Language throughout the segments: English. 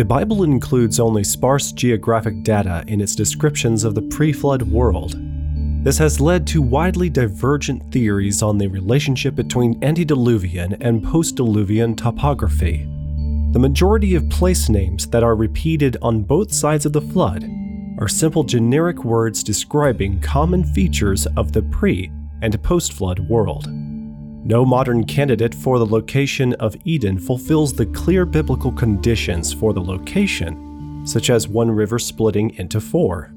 The Bible includes only sparse geographic data in its descriptions of the pre flood world. This has led to widely divergent theories on the relationship between antediluvian and postdiluvian topography. The majority of place names that are repeated on both sides of the flood are simple generic words describing common features of the pre and post flood world. No modern candidate for the location of Eden fulfills the clear biblical conditions for the location, such as one river splitting into four.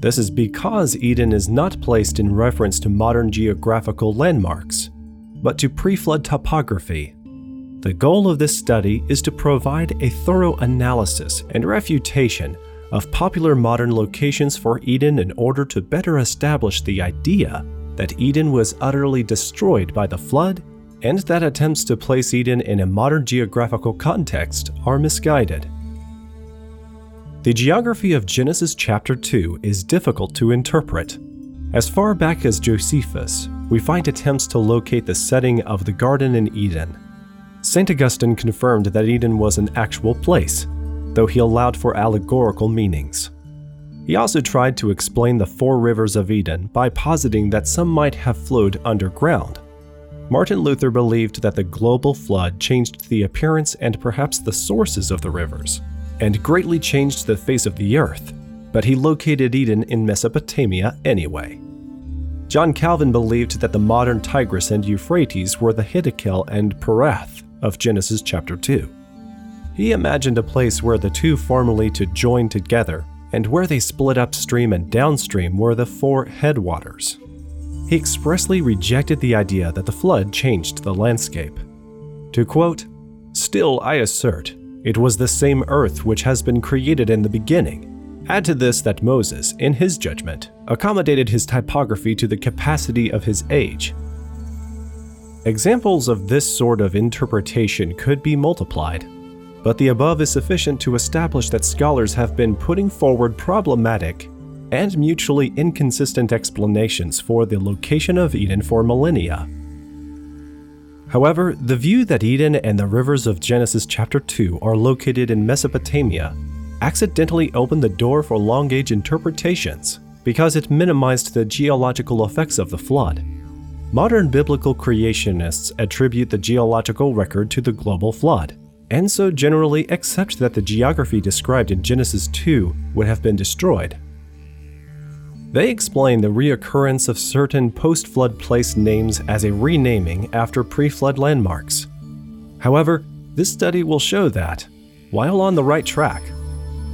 This is because Eden is not placed in reference to modern geographical landmarks, but to pre flood topography. The goal of this study is to provide a thorough analysis and refutation of popular modern locations for Eden in order to better establish the idea that Eden was utterly destroyed by the flood, and that attempts to place Eden in a modern geographical context are misguided. The geography of Genesis chapter 2 is difficult to interpret. As far back as Josephus, we find attempts to locate the setting of the Garden in Eden. St. Augustine confirmed that Eden was an actual place, though he allowed for allegorical meanings. He also tried to explain the four rivers of Eden by positing that some might have flowed underground. Martin Luther believed that the global flood changed the appearance and perhaps the sources of the rivers, and greatly changed the face of the earth, but he located Eden in Mesopotamia anyway. John Calvin believed that the modern Tigris and Euphrates were the Hiddekel and Perath of Genesis chapter 2. He imagined a place where the two formerly to join together and where they split upstream and downstream were the four headwaters. He expressly rejected the idea that the flood changed the landscape. To quote, Still, I assert, it was the same earth which has been created in the beginning. Add to this that Moses, in his judgment, accommodated his topography to the capacity of his age. Examples of this sort of interpretation could be multiplied, but the above is sufficient to establish that scholars have been putting forward problematic and mutually inconsistent explanations for the location of Eden for millennia. However, the view that Eden and the rivers of Genesis chapter 2 are located in Mesopotamia accidentally opened the door for long age interpretations because it minimized the geological effects of the flood. Modern biblical creationists attribute the geological record to the global flood, and so generally accept that the geography described in Genesis 2 would have been destroyed. They explain the reoccurrence of certain post flood place names as a renaming after pre flood landmarks. However, this study will show that, while on the right track,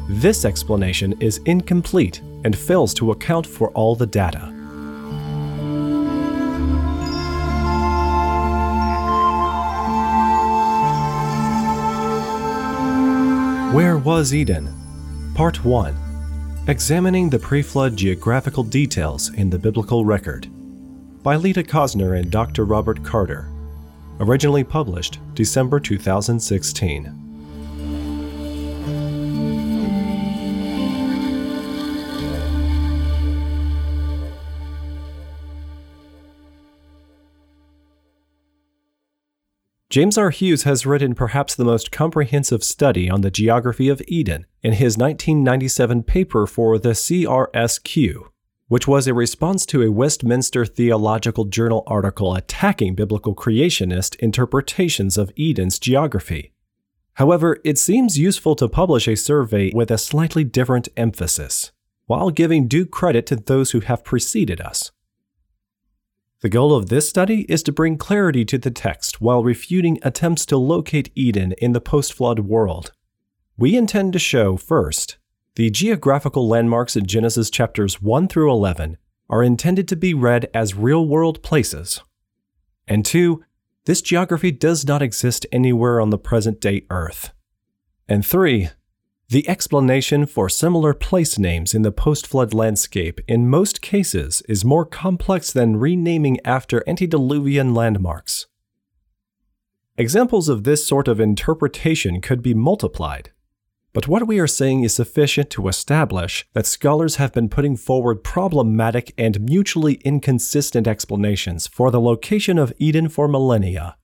this explanation is incomplete and fails to account for all the data. Where was Eden? Part 1 Examining the pre flood geographical details in the biblical record by Lita Cosner and Dr. Robert Carter. Originally published December 2016. James R. Hughes has written perhaps the most comprehensive study on the geography of Eden in his 1997 paper for the CRSQ, which was a response to a Westminster Theological Journal article attacking biblical creationist interpretations of Eden's geography. However, it seems useful to publish a survey with a slightly different emphasis, while giving due credit to those who have preceded us. The goal of this study is to bring clarity to the text while refuting attempts to locate Eden in the post flood world. We intend to show, first, the geographical landmarks in Genesis chapters 1 through 11 are intended to be read as real world places. And two, this geography does not exist anywhere on the present day Earth. And three, the explanation for similar place names in the post flood landscape in most cases is more complex than renaming after antediluvian landmarks. Examples of this sort of interpretation could be multiplied, but what we are saying is sufficient to establish that scholars have been putting forward problematic and mutually inconsistent explanations for the location of Eden for millennia.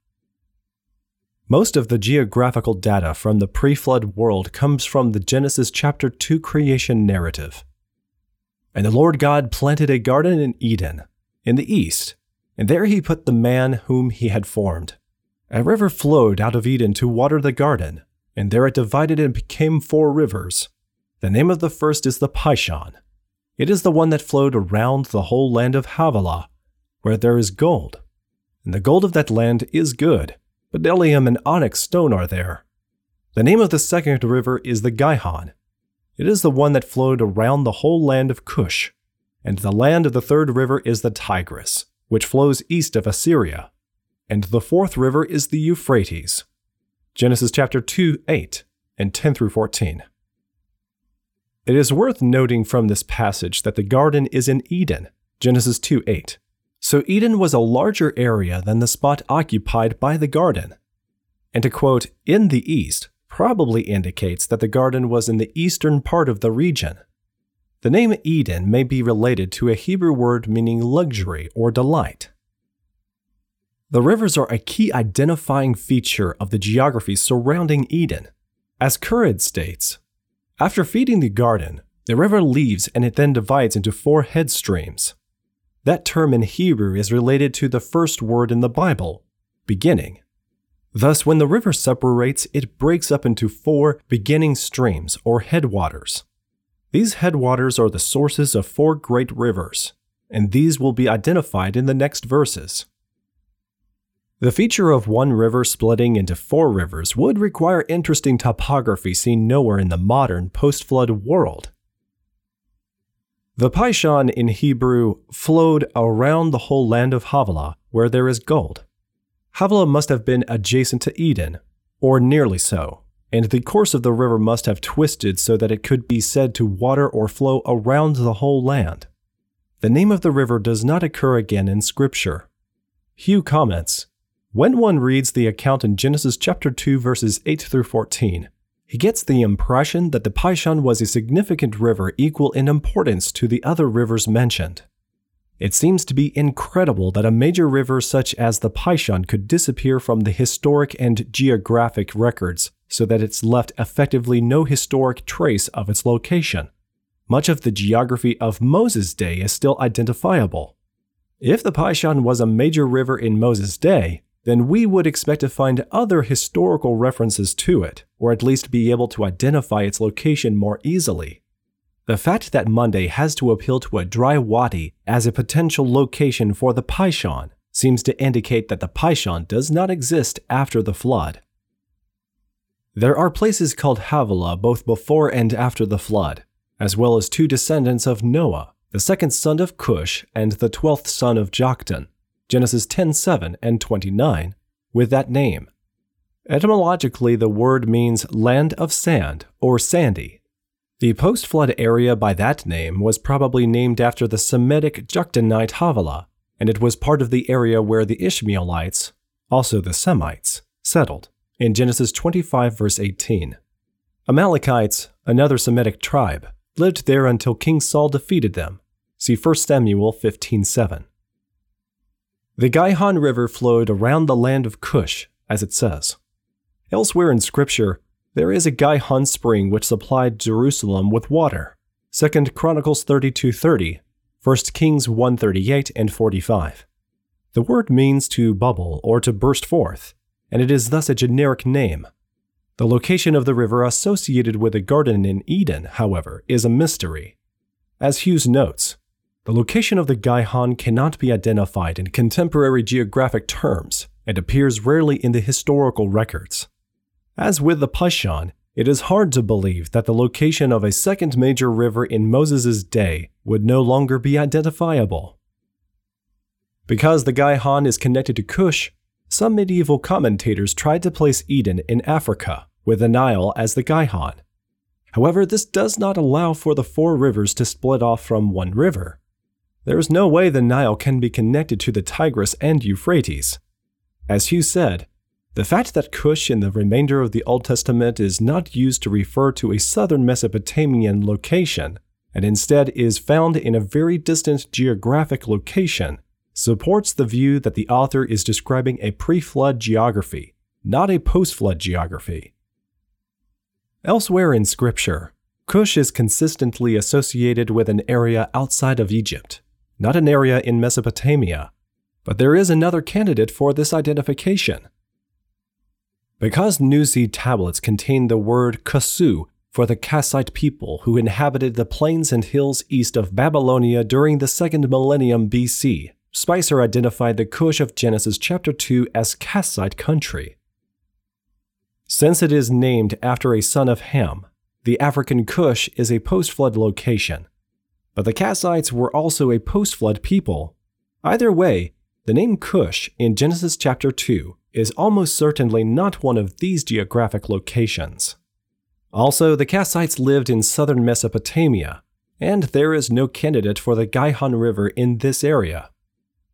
Most of the geographical data from the pre flood world comes from the Genesis chapter 2 creation narrative. And the Lord God planted a garden in Eden, in the east, and there he put the man whom he had formed. A river flowed out of Eden to water the garden, and there it divided and became four rivers. The name of the first is the Pishon. It is the one that flowed around the whole land of Havilah, where there is gold. And the gold of that land is good, bdellium and onyx stone are there. The name of the second river is the Gihon. It is the one that flowed around the whole land of Cush. And the land of the third river is the Tigris, which flows east of Assyria. And the fourth river is the Euphrates. Genesis chapter 2, 8, and 10 through 14. It is worth noting from this passage that the garden is in Eden, Genesis 2, 8. So Eden was a larger area than the spot occupied by the garden. And to quote, in the east, probably indicates that the garden was in the eastern part of the region. The name Eden may be related to a Hebrew word meaning luxury or delight. The rivers are a key identifying feature of the geography surrounding Eden. As Currid states, after feeding the garden, the river leaves and it then divides into four head streams. That term in Hebrew is related to the first word in the Bible, beginning. Thus, when the river separates, it breaks up into four beginning streams or headwaters. These headwaters are the sources of four great rivers, and these will be identified in the next verses. The feature of one river splitting into four rivers would require interesting topography seen nowhere in the modern post flood world. The Pishon in Hebrew flowed around the whole land of Havilah, where there is gold. Havilah must have been adjacent to Eden, or nearly so, and the course of the river must have twisted so that it could be said to water or flow around the whole land. The name of the river does not occur again in Scripture. Hughes comments When one reads the account in Genesis chapter 2, verses 8 through 14, he gets the impression that the Pishon was a significant river equal in importance to the other rivers mentioned. It seems to be incredible that a major river such as the Pishon could disappear from the historic and geographic records so that it's left effectively no historic trace of its location. Much of the geography of Moses' day is still identifiable. If the Pishon was a major river in Moses' day, then we would expect to find other historical references to it, or at least be able to identify its location more easily. The fact that Munday has to appeal to a dry wadi as a potential location for the Pishon seems to indicate that the Pishon does not exist after the flood. There are places called Havilah both before and after the flood, as well as two descendants of Noah, the second son of Cush and the twelfth son of Joktan, Genesis 10:7 and 29, with that name. Etymologically, the word means land of sand or sandy, the post flood area by that name was probably named after the Semitic Joktanite Havilah, and it was part of the area where the Ishmaelites, also the Semites, settled, in Genesis 25, verse 18. Amalekites, another Semitic tribe, lived there until King Saul defeated them. See 1 Samuel 15:7. The Gihon River flowed around the land of Cush, as it says. Elsewhere in Scripture, there is a Gihon spring which supplied Jerusalem with water. 2 Chronicles 32:30, 1 Kings 138 and 45. The word means to bubble or to burst forth, and it is thus a generic name. The location of the river associated with the garden in Eden, however, is a mystery. As Hughes notes, the location of the Gihon cannot be identified in contemporary geographic terms and appears rarely in the historical records. As with the Pishon, it is hard to believe that the location of a second major river in Moses' day would no longer be identifiable. Because the Gihon is connected to Cush, some medieval commentators tried to place Eden in Africa, with the Nile as the Gihon. However, this does not allow for the four rivers to split off from one river. There is no way the Nile can be connected to the Tigris and Euphrates. As Hughes said, the fact that Cush in the remainder of the Old Testament is not used to refer to a southern Mesopotamian location, and instead is found in a very distant geographic location, supports the view that the author is describing a pre flood geography, not a post flood geography. Elsewhere in Scripture, Cush is consistently associated with an area outside of Egypt, not an area in Mesopotamia, but there is another candidate for this identification. Because Nuzi tablets contain the word Kasu for the Kassite people who inhabited the plains and hills east of Babylonia during the second millennium BC, Speiser identified the Cush of Genesis chapter 2 as Kassite country. Since it is named after a son of Ham, the African Cush is a post flood location. But the Kassites were also a post flood people. Either way, the name Cush in Genesis chapter 2 is almost certainly not one of these geographic locations. Also, the Kassites lived in southern Mesopotamia, and there is no candidate for the Gihon River in this area.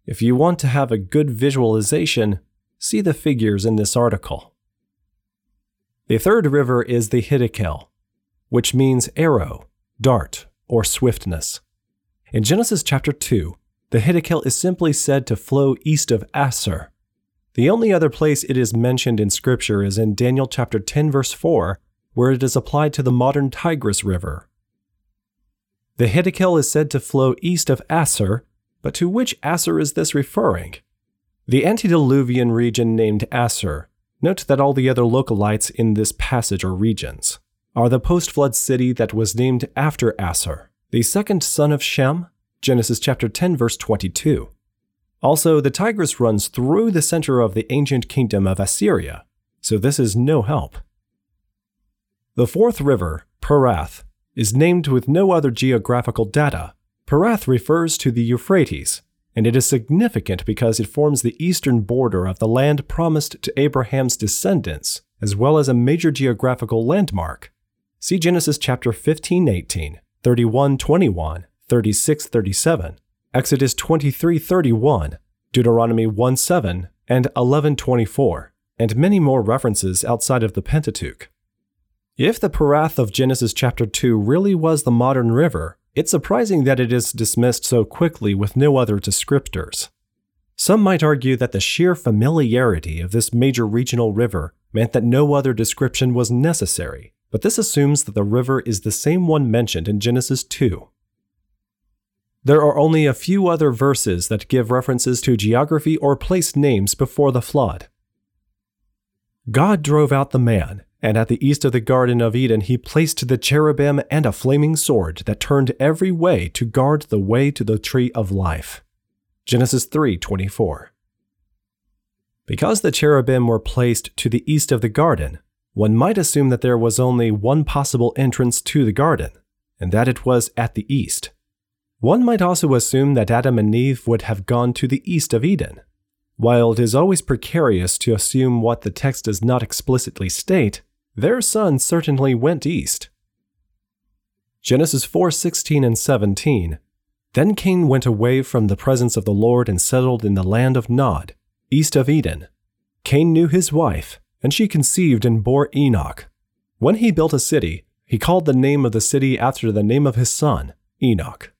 If you want to have a good visualization, see the figures in this article. The third river is the Hiddekel, which means arrow, dart, or swiftness. In Genesis chapter 2, the Hiddekel is simply said to flow east of Asshur, the only other place it is mentioned in Scripture is in Daniel chapter 10, verse 4, where it is applied to the modern Tigris River. The Hiddekel is said to flow east of Asshur, but to which Asshur is this referring? The antediluvian region named Asshur. Note that all the other localites in this passage are regions are the post flood city that was named after Asshur, the second son of Shem, Genesis chapter 10, verse 22. Also, the Tigris runs through the center of the ancient kingdom of Assyria, so this is no help. The fourth river, Perath, is named with no other geographical data. Perath refers to the Euphrates, and it is significant because it forms the eastern border of the land promised to Abraham's descendants, as well as a major geographical landmark. See Genesis chapter 15 18, 31 21, 36 37, Exodus 23:31, Deuteronomy 1 7, and 11:24, and many more references outside of the Pentateuch. If the Perath of Genesis chapter 2 really was the modern river, it's surprising that it is dismissed so quickly with no other descriptors. Some might argue that the sheer familiarity of this major regional river meant that no other description was necessary, but this assumes that the river is the same one mentioned in Genesis 2. There are only a few other verses that give references to geography or place names before the flood. God drove out the man, and at the east of the Garden of Eden he placed the cherubim and a flaming sword that turned every way to guard the way to the tree of life. Genesis 3:24. Because the cherubim were placed to the east of the garden, one might assume that there was only one possible entrance to the garden, and that it was at the east. One might also assume that Adam and Eve would have gone to the east of Eden. While it is always precarious to assume what the text does not explicitly state, their son certainly went east. Genesis 4:16 and 17. Then Cain went away from the presence of the Lord and settled in the land of Nod, east of Eden. Cain knew his wife, and she conceived and bore Enoch. When he built a city, he called the name of the city after the name of his son, Enoch.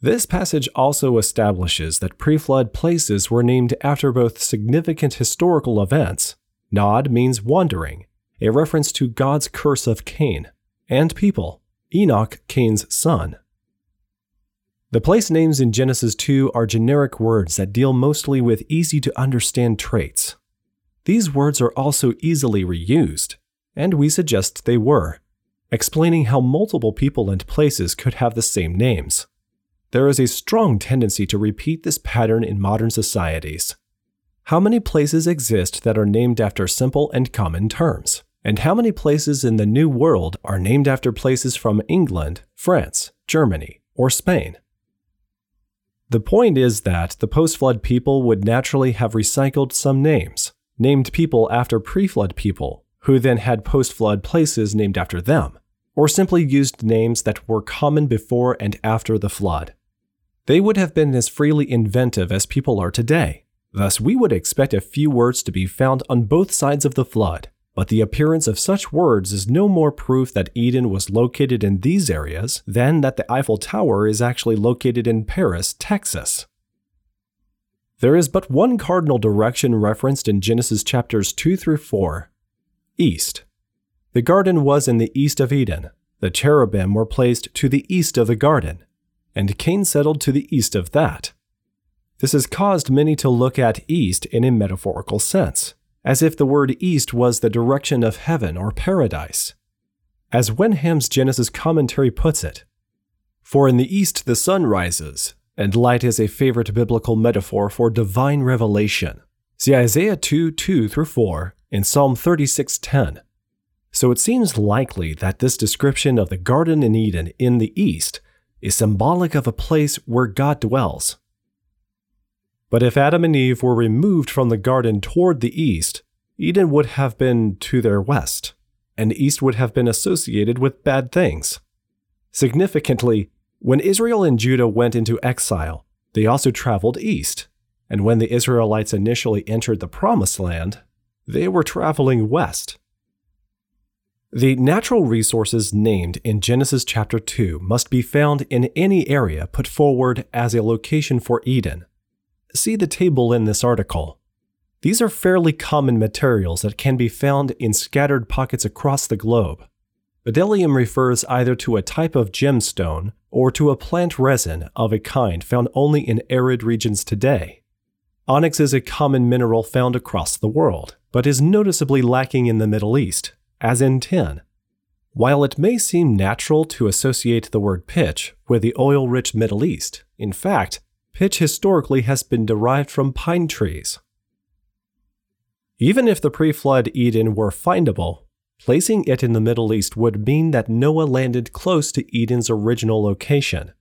This passage also establishes that pre flood places were named after both significant historical events. Nod means wandering, a reference to God's curse of Cain, and people, Enoch, Cain's son. The place names in Genesis 2 are generic words that deal mostly with easy to understand traits. These words are also easily reused, and we suggest they were, explaining how multiple people and places could have the same names. There is a strong tendency to repeat this pattern in modern societies. How many places exist that are named after simple and common terms? And how many places in the New World are named after places from England, France, Germany, or Spain? The point is that the post flood people would naturally have recycled some names, named people after pre flood people, who then had post flood places named after them, or simply used names that were common before and after the flood. They would have been as freely inventive as people are today. Thus, we would expect a few words to be found on both sides of the flood. But the appearance of such words is no more proof that Eden was located in these areas than that the Eiffel Tower is actually located in Paris, Texas. There is but one cardinal direction referenced in Genesis chapters 2 through 4 east. The garden was in the east of Eden. The cherubim were placed to the east of the garden, and Cain settled to the east of that. This has caused many to look at east in a metaphorical sense, as if the word east was the direction of heaven or paradise. As Wenham's Genesis commentary puts it, For in the east the sun rises, and light is a favorite biblical metaphor for divine revelation. See Isaiah 2 2 through 4 and Psalm 36 10. So it seems likely that this description of the Garden in Eden in the east is symbolic of a place where God dwells. But if Adam and Eve were removed from the garden toward the east, Eden would have been to their west, and east would have been associated with bad things. Significantly, when Israel and Judah went into exile, they also traveled east, and when the Israelites initially entered the Promised Land, they were traveling west. The natural resources named in Genesis chapter 2 must be found in any area put forward as a location for Eden. See the table in this article. These are fairly common materials that can be found in scattered pockets across the globe. Bdellium refers either to a type of gemstone or to a plant resin of a kind found only in arid regions today. Onyx is a common mineral found across the world, but is noticeably lacking in the Middle East, as in tin. While it may seem natural to associate the word pitch with the oil rich Middle East, in fact, pitch historically has been derived from pine trees. Even if the pre flood Eden were findable, Placing it in the Middle East would mean that Noah landed close to Eden's original location.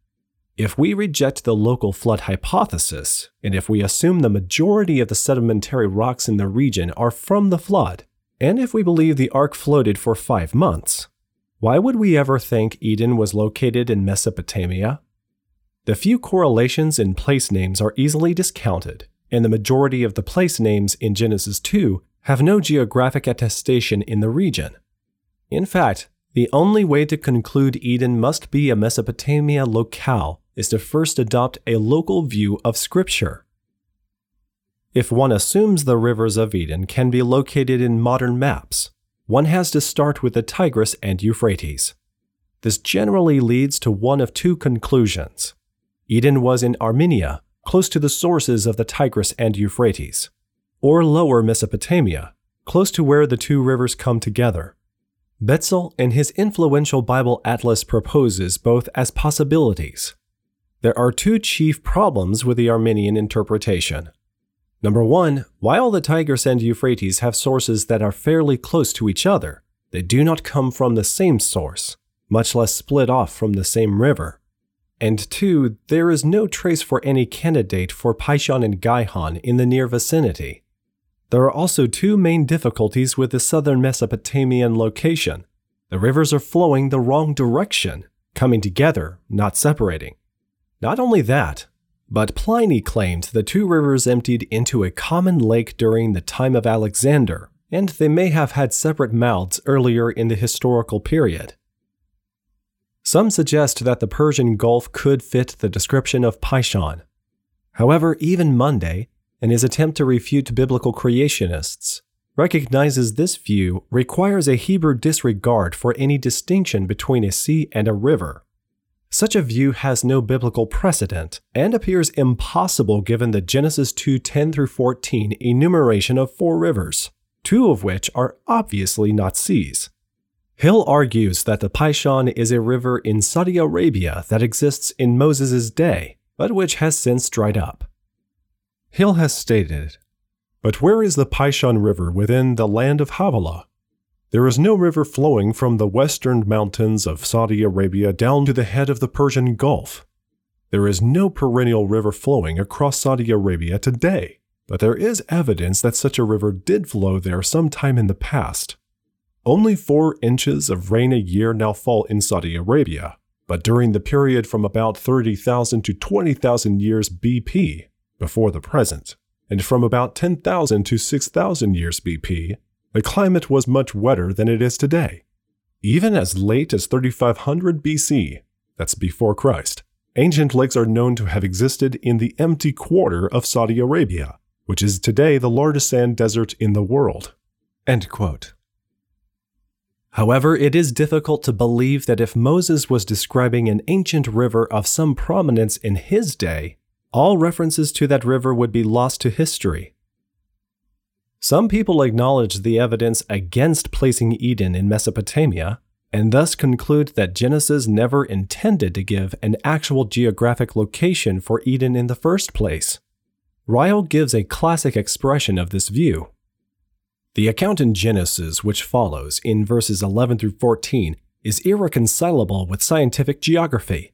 If we reject the local flood hypothesis, and if we assume the majority of the sedimentary rocks in the region are from the flood, and if we believe the ark floated for five months, why would we ever think Eden was located in Mesopotamia? The few correlations in place names are easily discounted, and the majority of the place names in Genesis 2 have no geographic attestation in the region. In fact, the only way to conclude Eden must be a Mesopotamia locale is to first adopt a local view of Scripture. If one assumes the rivers of Eden can be located in modern maps, one has to start with the Tigris and Euphrates. This generally leads to one of two conclusions. Eden was in Armenia, close to the sources of the Tigris and Euphrates or lower Mesopotamia, close to where the two rivers come together. Beitzel and his influential Bible atlas proposes both as possibilities. There are two chief problems with the Armenian interpretation. Number one, while the Tigris and Euphrates have sources that are fairly close to each other, they do not come from the same source, much less split off from the same river. And two, there is no trace for any candidate for Pishon and Gihon in the near vicinity. There are also two main difficulties with the southern Mesopotamian location. The rivers are flowing the wrong direction, coming together, not separating. Not only that, but Pliny claimed the two rivers emptied into a common lake during the time of Alexander, and they may have had separate mouths earlier in the historical period. Some suggest that the Persian Gulf could fit the description of Pishon. However, even Munday, in his attempt to refute biblical creationists, recognizes this view requires a Hebrew disregard for any distinction between a sea and a river. Such a view has no biblical precedent and appears impossible given the Genesis 2 10 through 14 enumeration of four rivers, two of which are obviously not seas. Hill argues that the Pishon is a river in Saudi Arabia that exists in Moses' day, but which has since dried up. Hill has stated, But where is the Pishon River within the land of Havilah? There is no river flowing from the western mountains of Saudi Arabia down to the head of the Persian Gulf. There is no perennial river flowing across Saudi Arabia today, but there is evidence that such a river did flow there sometime in the past. Only four inches of rain a year now fall in Saudi Arabia, but during the period from about 30,000 to 20,000 years BP, before the present, and from about 10,000 to 6,000 years BP, the climate was much wetter than it is today. Even as late as 3500 BC, that's before Christ, ancient lakes are known to have existed in the empty quarter of Saudi Arabia, which is today the largest sand desert in the world. However, it is difficult to believe that if Moses was describing an ancient river of some prominence in his day, all references to that river would be lost to history. Some people acknowledge the evidence against placing Eden in Mesopotamia, and thus conclude that Genesis never intended to give an actual geographic location for Eden in the first place. Ryle gives a classic expression of this view. The account in Genesis, which follows in verses 11 through 14, is irreconcilable with scientific geography.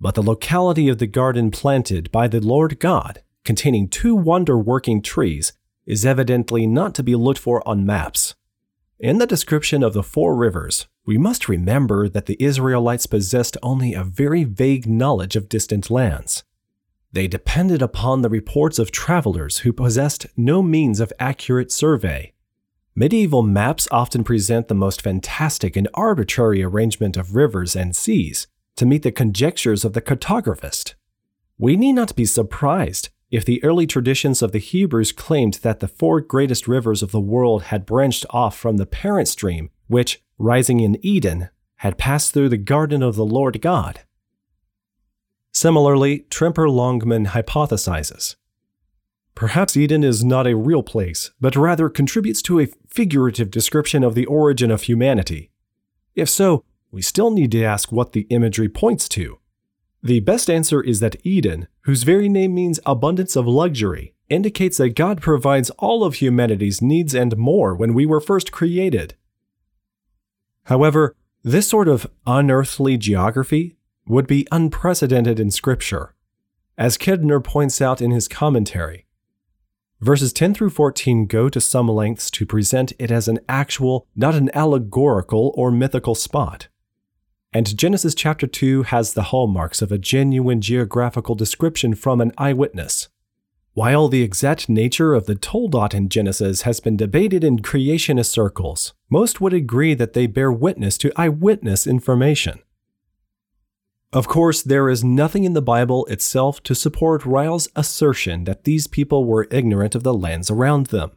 But the locality of the garden planted by the Lord God, containing two wonder working trees, is evidently not to be looked for on maps. In the description of the four rivers, we must remember that the Israelites possessed only a very vague knowledge of distant lands. They depended upon the reports of travelers who possessed no means of accurate survey. Medieval maps often present the most fantastic and arbitrary arrangement of rivers and seas to meet the conjectures of the cartographist. We need not be surprised if the early traditions of the Hebrews claimed that the four greatest rivers of the world had branched off from the parent stream, which, rising in Eden, had passed through the garden of the Lord God. Similarly, Tremper Longman hypothesizes Perhaps Eden is not a real place, but rather contributes to a figurative description of the origin of humanity. If so, we still need to ask what the imagery points to. The best answer is that Eden, whose very name means abundance of luxury, indicates that God provides all of humanity's needs and more when we were first created. However, this sort of unearthly geography would be unprecedented in Scripture. As Kidner points out in his commentary, verses 10 through 14 go to some lengths to present it as an actual, not an allegorical or mythical spot. And Genesis chapter 2 has the hallmarks of a genuine geographical description from an eyewitness. While the exact nature of the toldot in Genesis has been debated in creationist circles, most would agree that they bear witness to eyewitness information. Of course, there is nothing in the Bible itself to support Ryle's assertion that these people were ignorant of the lands around them.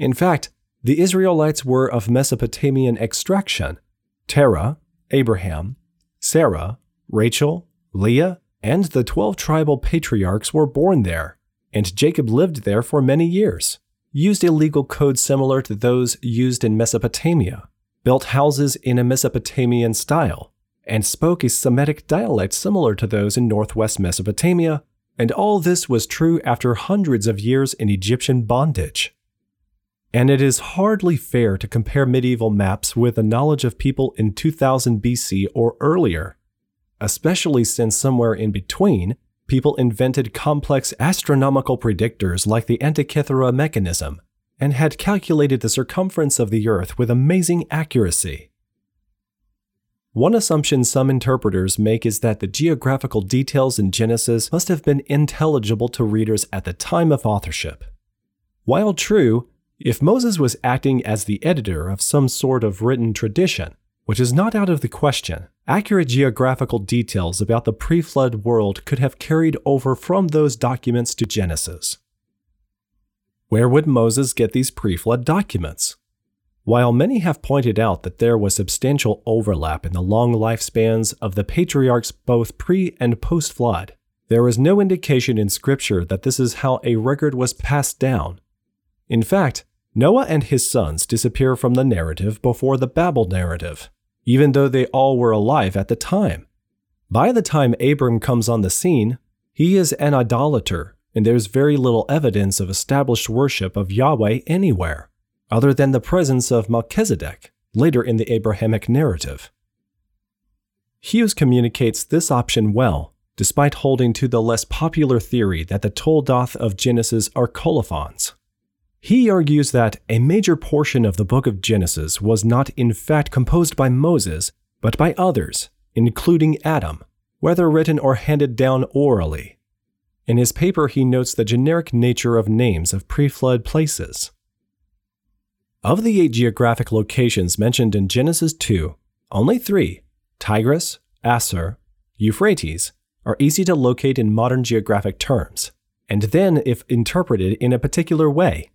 In fact, the Israelites were of Mesopotamian extraction. Terah, Abraham, Sarah, Rachel, Leah, and the 12 tribal patriarchs were born there, and Jacob lived there for many years, used a legal code similar to those used in Mesopotamia, built houses in a Mesopotamian style, and spoke a Semitic dialect similar to those in northwest Mesopotamia, and all this was true after hundreds of years in Egyptian bondage. And it is hardly fair to compare medieval maps with the knowledge of people in 2000 BC or earlier, especially since somewhere in between, people invented complex astronomical predictors like the Antikythera mechanism and had calculated the circumference of the Earth with amazing accuracy. One assumption some interpreters make is that the geographical details in Genesis must have been intelligible to readers at the time of authorship. While true, if Moses was acting as the editor of some sort of written tradition, which is not out of the question, accurate geographical details about the pre flood world could have carried over from those documents to Genesis. Where would Moses get these pre flood documents? While many have pointed out that there was substantial overlap in the long lifespans of the patriarchs both pre and post flood, there is no indication in Scripture that this is how a record was passed down. In fact, Noah and his sons disappear from the narrative before the Babel narrative, even though they all were alive at the time. By the time Abram comes on the scene, he is an idolater, and there's very little evidence of established worship of Yahweh anywhere, other than the presence of Melchizedek later in the Abrahamic narrative. Hughes communicates this option well, despite holding to the less popular theory that the Toldoth of Genesis are colophons. He argues that a major portion of the book of Genesis was not in fact composed by Moses, but by others, including Adam, whether written or handed down orally. In his paper, he notes the generic nature of names of pre flood places. Of the eight geographic locations mentioned in Genesis 2, only three Tigris, Asshur, Euphrates, are easy to locate in modern geographic terms, and then if interpreted in a particular way.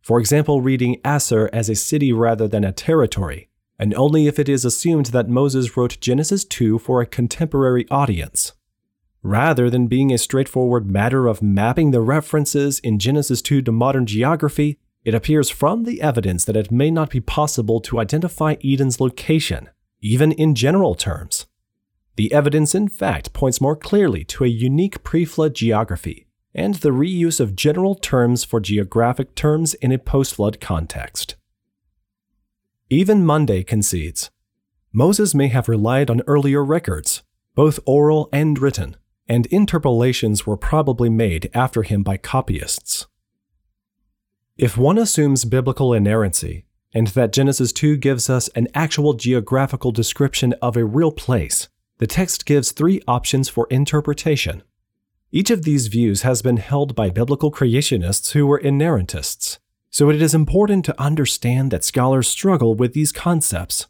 For example, reading Asshur as a city rather than a territory, and only if it is assumed that Moses wrote Genesis 2 for a contemporary audience. Rather than being a straightforward matter of mapping the references in Genesis 2 to modern geography, it appears from the evidence that it may not be possible to identify Eden's location, even in general terms. The evidence, in fact, points more clearly to a unique pre flood geography and the reuse of general terms for geographic terms in a post flood context. Even Munday concedes Moses may have relied on earlier records, both oral and written, and interpolations were probably made after him by copyists. If one assumes biblical inerrancy, and that Genesis 2 gives us an actual geographical description of a real place, the text gives three options for interpretation. Each of these views has been held by biblical creationists who were inerrantists, so it is important to understand that scholars struggle with these concepts.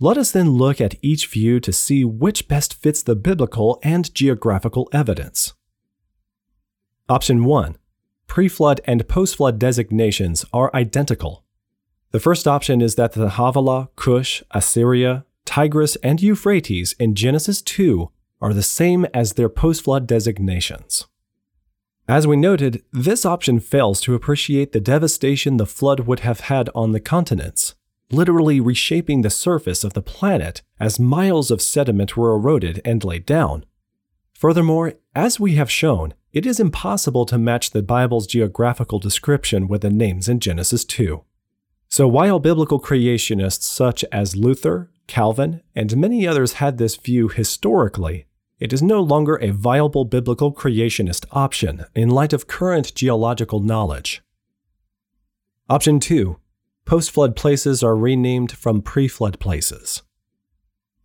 Let us then look at each view to see which best fits the biblical and geographical evidence. Option 1 Pre flood and post flood designations are identical. The first option is that the Havilah, Cush, Assyria, Tigris, and Euphrates in Genesis 2 are the same as their post flood designations. As we noted, this option fails to appreciate the devastation the flood would have had on the continents, literally reshaping the surface of the planet as miles of sediment were eroded and laid down. Furthermore, as we have shown, it is impossible to match the Bible's geographical description with the names in Genesis 2. So while biblical creationists such as Luther, Calvin, and many others had this view historically, it is no longer a viable biblical creationist option in light of current geological knowledge. Option 2 Post flood places are renamed from pre flood places.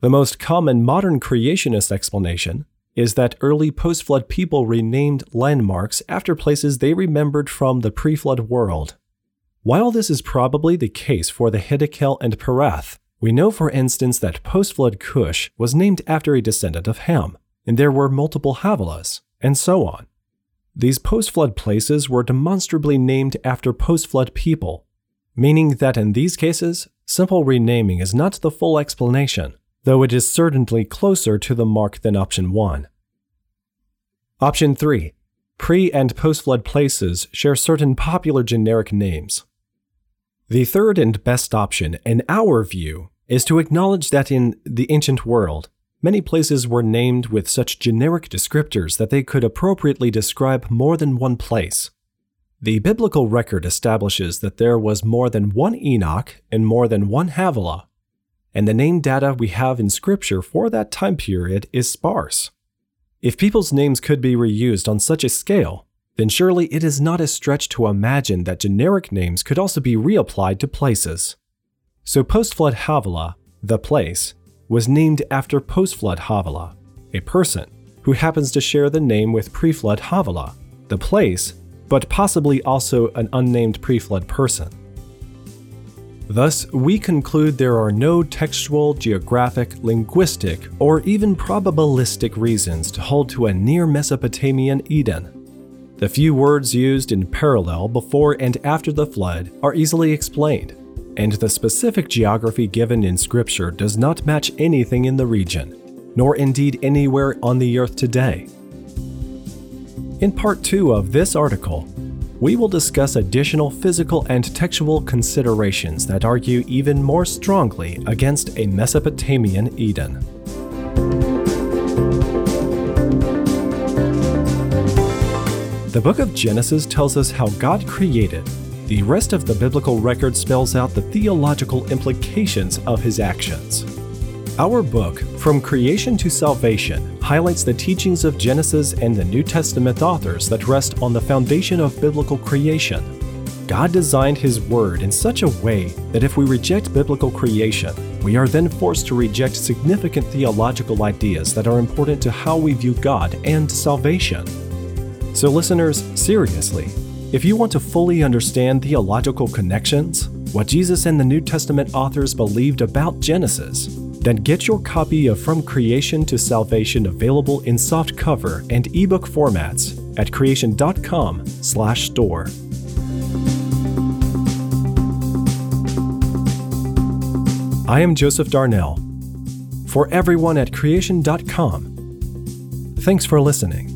The most common modern creationist explanation is that early post flood people renamed landmarks after places they remembered from the pre flood world. While this is probably the case for the Hiddekel and Perath, we know, for instance, that post flood Cush was named after a descendant of Ham, and there were multiple Havilahs, and so on. These post flood places were demonstrably named after post flood people, meaning that in these cases, simple renaming is not the full explanation, though it is certainly closer to the mark than option 1. Option 3 Pre and post flood places share certain popular generic names. The third and best option, in our view, is to acknowledge that in the ancient world, many places were named with such generic descriptors that they could appropriately describe more than one place. The biblical record establishes that there was more than one Enoch and more than one Havilah, and the name data we have in Scripture for that time period is sparse. If people's names could be reused on such a scale, then surely it is not a stretch to imagine that generic names could also be reapplied to places. So post flood Havilah, the place, was named after post flood Havilah, a person who happens to share the name with pre flood Havilah, the place, but possibly also an unnamed pre flood person. Thus, we conclude there are no textual, geographic, linguistic, or even probabilistic reasons to hold to a near Mesopotamian Eden the few words used in parallel before and after the flood are easily explained, and the specific geography given in Scripture does not match anything in the region, nor indeed anywhere on the earth today. In part 2 of this article, we will discuss additional physical and textual considerations that argue even more strongly against a Mesopotamian Eden. The book of Genesis tells us how God created. The rest of the biblical record spells out the theological implications of his actions. Our book, From Creation to Salvation, highlights the teachings of Genesis and the New Testament authors that rest on the foundation of biblical creation. God designed His Word in such a way that if we reject biblical creation, we are then forced to reject significant theological ideas that are important to how we view God and salvation. So, listeners, seriously, if you want to fully understand theological connections, what Jesus and the New Testament authors believed about Genesis, Then get your copy of From Creation to Salvation available in soft cover and ebook formats at creation.com/store. I am Joseph Darnell. For everyone at creation.com, thanks for listening.